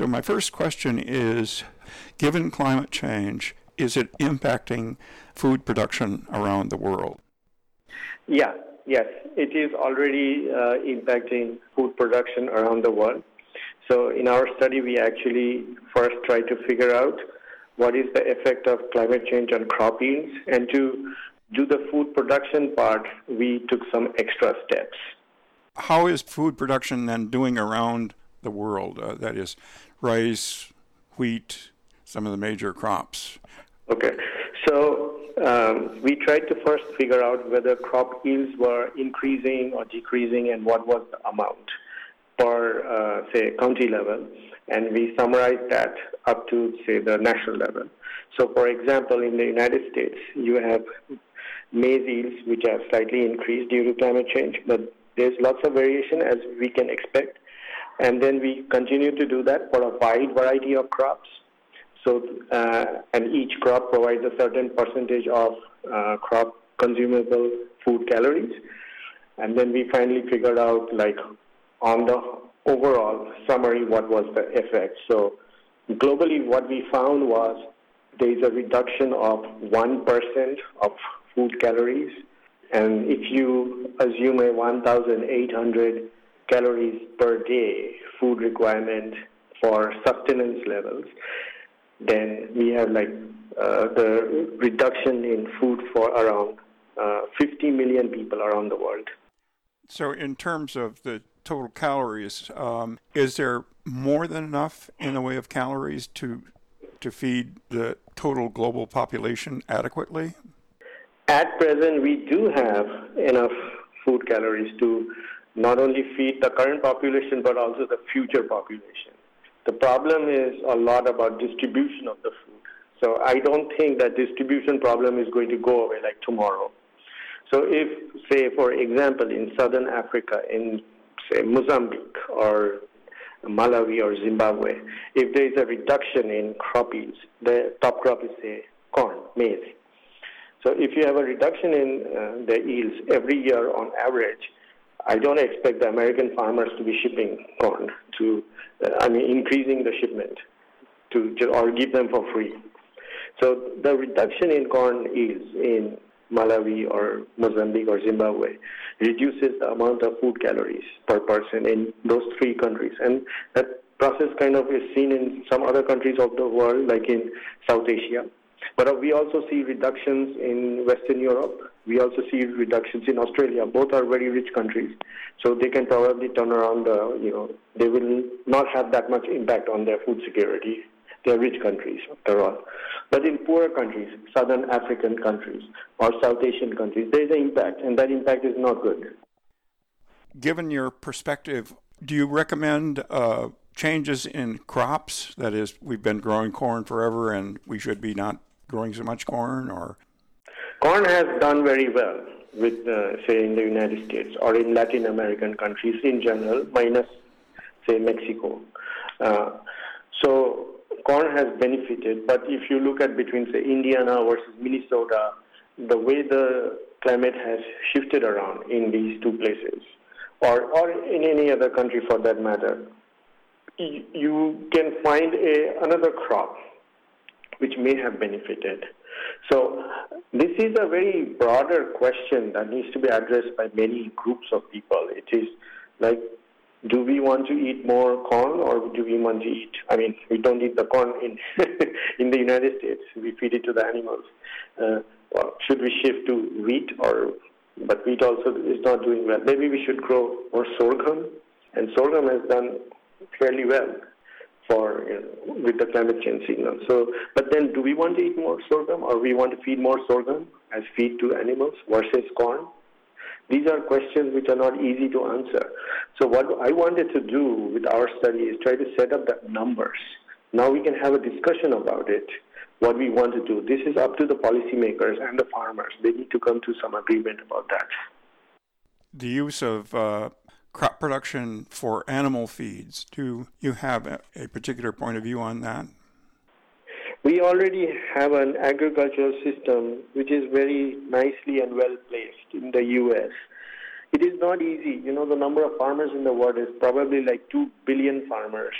So, my first question is given climate change, is it impacting food production around the world? Yeah, yes, it is already uh, impacting food production around the world. So, in our study, we actually first tried to figure out what is the effect of climate change on crop yields, and to do the food production part, we took some extra steps. How is food production then doing around the world? Uh, that is, rice, wheat, some of the major crops. Okay, so um, we tried to first figure out whether crop yields were increasing or decreasing and what was the amount per, uh, say, county level. And we summarized that up to, say, the national level. So, for example, in the United States, you have maize yields which have slightly increased due to climate change, but there's lots of variation as we can expect. And then we continue to do that for a wide variety of crops. So, uh, and each crop provides a certain percentage of uh, crop consumable food calories. And then we finally figured out, like, on the overall summary, what was the effect. So, globally, what we found was there is a reduction of 1% of food calories. And if you assume a 1,800 calories per day food requirement for sustenance levels, then we have like uh, the reduction in food for around uh, 50 million people around the world. So, in terms of the total calories, um, is there more than enough in the way of calories to to feed the total global population adequately? At present, we do have enough food calories to not only feed the current population but also the future population. The problem is a lot about distribution of the food. So I don't think that distribution problem is going to go away like tomorrow. So if, say, for example, in southern Africa, in say Mozambique or Malawi or Zimbabwe, if there is a reduction in crop yields, the top crop is say corn, maize. So if you have a reduction in uh, the yields every year on average, I don't expect the American farmers to be shipping corn to, uh, I mean, increasing the shipment to, to, or give them for free. So the reduction in corn yields in Malawi or Mozambique or Zimbabwe reduces the amount of food calories per person in those three countries. And that process kind of is seen in some other countries of the world, like in South Asia. But we also see reductions in Western Europe. We also see reductions in Australia. Both are very rich countries, so they can probably turn around. Uh, you know, they will not have that much impact on their food security. They are rich countries, after all. But in poorer countries, southern African countries or South Asian countries, there is an impact, and that impact is not good. Given your perspective, do you recommend uh, changes in crops? That is, we've been growing corn forever, and we should be not growing so much corn, or corn has done very well with, uh, say, in the United States or in Latin American countries in general, minus, say, Mexico. Uh, so corn has benefited, but if you look at between, say, Indiana versus Minnesota, the way the climate has shifted around in these two places, or, or in any other country for that matter, you can find a, another crop which may have benefited. So this is a very broader question that needs to be addressed by many groups of people. It is like, do we want to eat more corn or do we want to eat? I mean, we don't eat the corn in in the United States. We feed it to the animals. Uh, should we shift to wheat or? But wheat also is not doing well. Maybe we should grow more sorghum, and sorghum has done fairly well for know, with the climate change signal. So, but then, do we want to eat more sorghum, or we want to feed more sorghum as feed to animals versus corn? These are questions which are not easy to answer. So, what I wanted to do with our study is try to set up the numbers. Now we can have a discussion about it. What we want to do. This is up to the policymakers and the farmers. They need to come to some agreement about that. The use of uh, crop production for animal feeds. Do you have a, a particular point of view on that? We already have an agricultural system which is very nicely and well placed in the US. It is not easy. You know, the number of farmers in the world is probably like 2 billion farmers.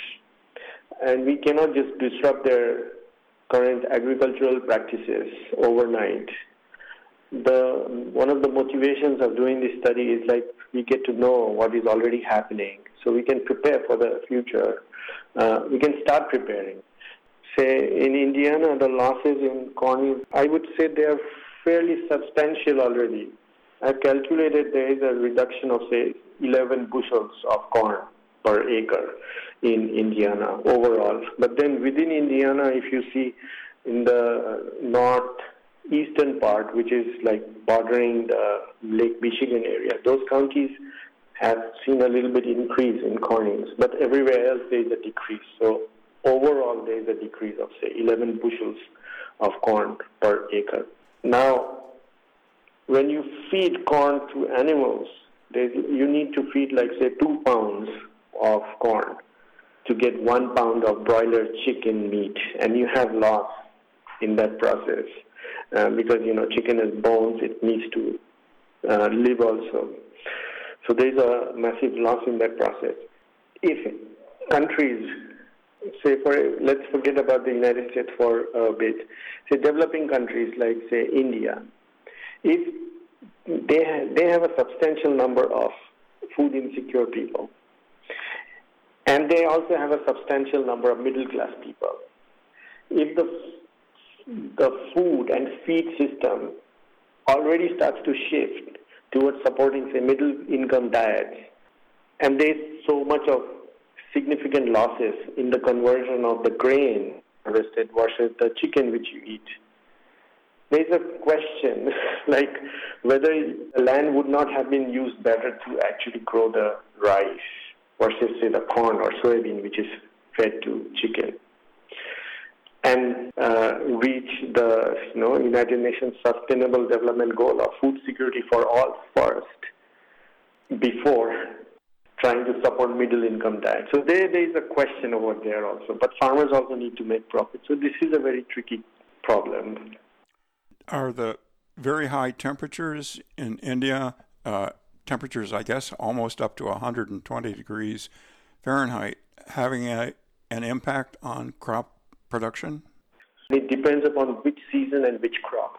and we cannot just disrupt their current agricultural practices overnight. The one of the motivations of doing this study is like we get to know what is already happening, so we can prepare for the future. Uh, we can start preparing. Say in Indiana, the losses in corn, I would say they are fairly substantial already. I've calculated there is a reduction of say 11 bushels of corn per acre in Indiana overall. But then within Indiana, if you see in the northeastern part, which is like bordering the Lake Michigan area, those counties have seen a little bit increase in corn yields, but everywhere else there is a decrease. So overall, there is a decrease of say 11 bushels of corn per acre. Now, when you feed corn to animals, you need to feed like say two pounds of corn to get one pound of broiler chicken meat, and you have loss in that process uh, because you know chicken has bones; it needs to uh, live also. So there's a massive loss in that process. If countries, say for let's forget about the United States for a bit, say developing countries like say India, if they have, they have a substantial number of food insecure people and they also have a substantial number of middle class people. If the, the food and feed system already starts to shift towards supporting, say, middle income diets, and there's so much of significant losses in the conversion of the grain harvested versus the chicken which you eat. There's a question like whether the land would not have been used better to actually grow the rice versus say the corn or soybean which is fed to chicken and uh, reach the you know United Nations Sustainable Development Goal of food security for all first before trying to support middle income diet. So there, there is a question over there also. But farmers also need to make profit. So this is a very tricky problem. Are the very high temperatures in India uh, temperatures, I guess, almost up to 120 degrees Fahrenheit, having a, an impact on crop production? It depends upon which season and which crop.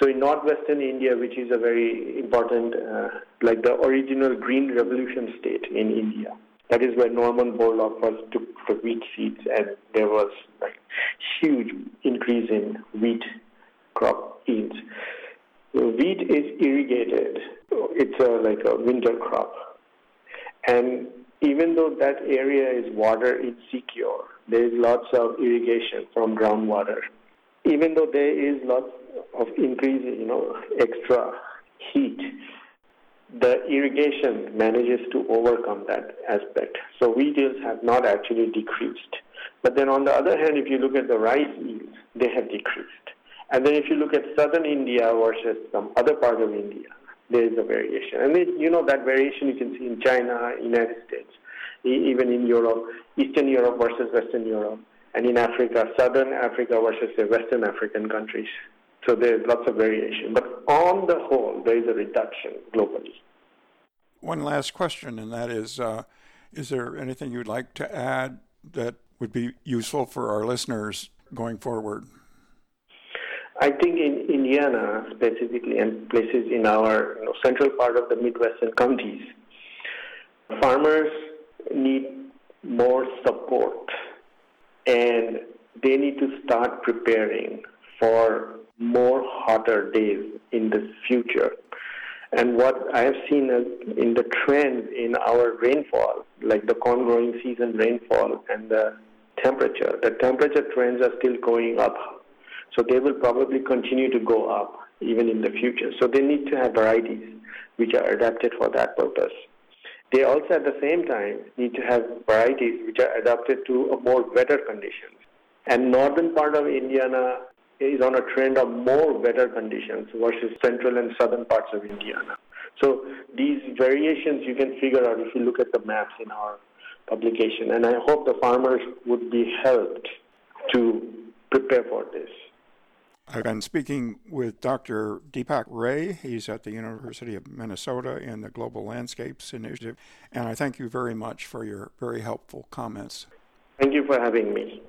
So in northwestern India, which is a very important, uh, like the original green revolution state in India, that is where Norman Borlaug first took the wheat seeds, and there was like huge increase in wheat crop yields. Wheat is irrigated it's a, like a winter crop. And even though that area is water insecure, there is lots of irrigation from groundwater. Even though there is lots of increase, you know, extra heat, the irrigation manages to overcome that aspect. So wheat yields have not actually decreased. But then on the other hand, if you look at the rice yields, they have decreased. And then if you look at southern India versus some other part of India, there is a variation. And then, you know that variation you can see in China, United States, even in Europe, Eastern Europe versus Western Europe, and in Africa, Southern Africa versus the Western African countries. So there's lots of variation. But on the whole, there is a reduction globally. One last question, and that is uh, Is there anything you'd like to add that would be useful for our listeners going forward? I think in Indiana specifically and places in our you know, central part of the Midwestern counties, farmers need more support and they need to start preparing for more hotter days in the future. And what I have seen in the trends in our rainfall, like the corn growing season rainfall and the temperature, the temperature trends are still going up so they will probably continue to go up even in the future. So they need to have varieties which are adapted for that purpose. They also at the same time need to have varieties which are adapted to a more wetter conditions. And northern part of Indiana is on a trend of more wetter conditions versus central and southern parts of Indiana. So these variations you can figure out if you look at the maps in our publication. And I hope the farmers would be helped to prepare for this. I've been speaking with Dr. Deepak Ray. He's at the University of Minnesota in the Global Landscapes Initiative. And I thank you very much for your very helpful comments. Thank you for having me.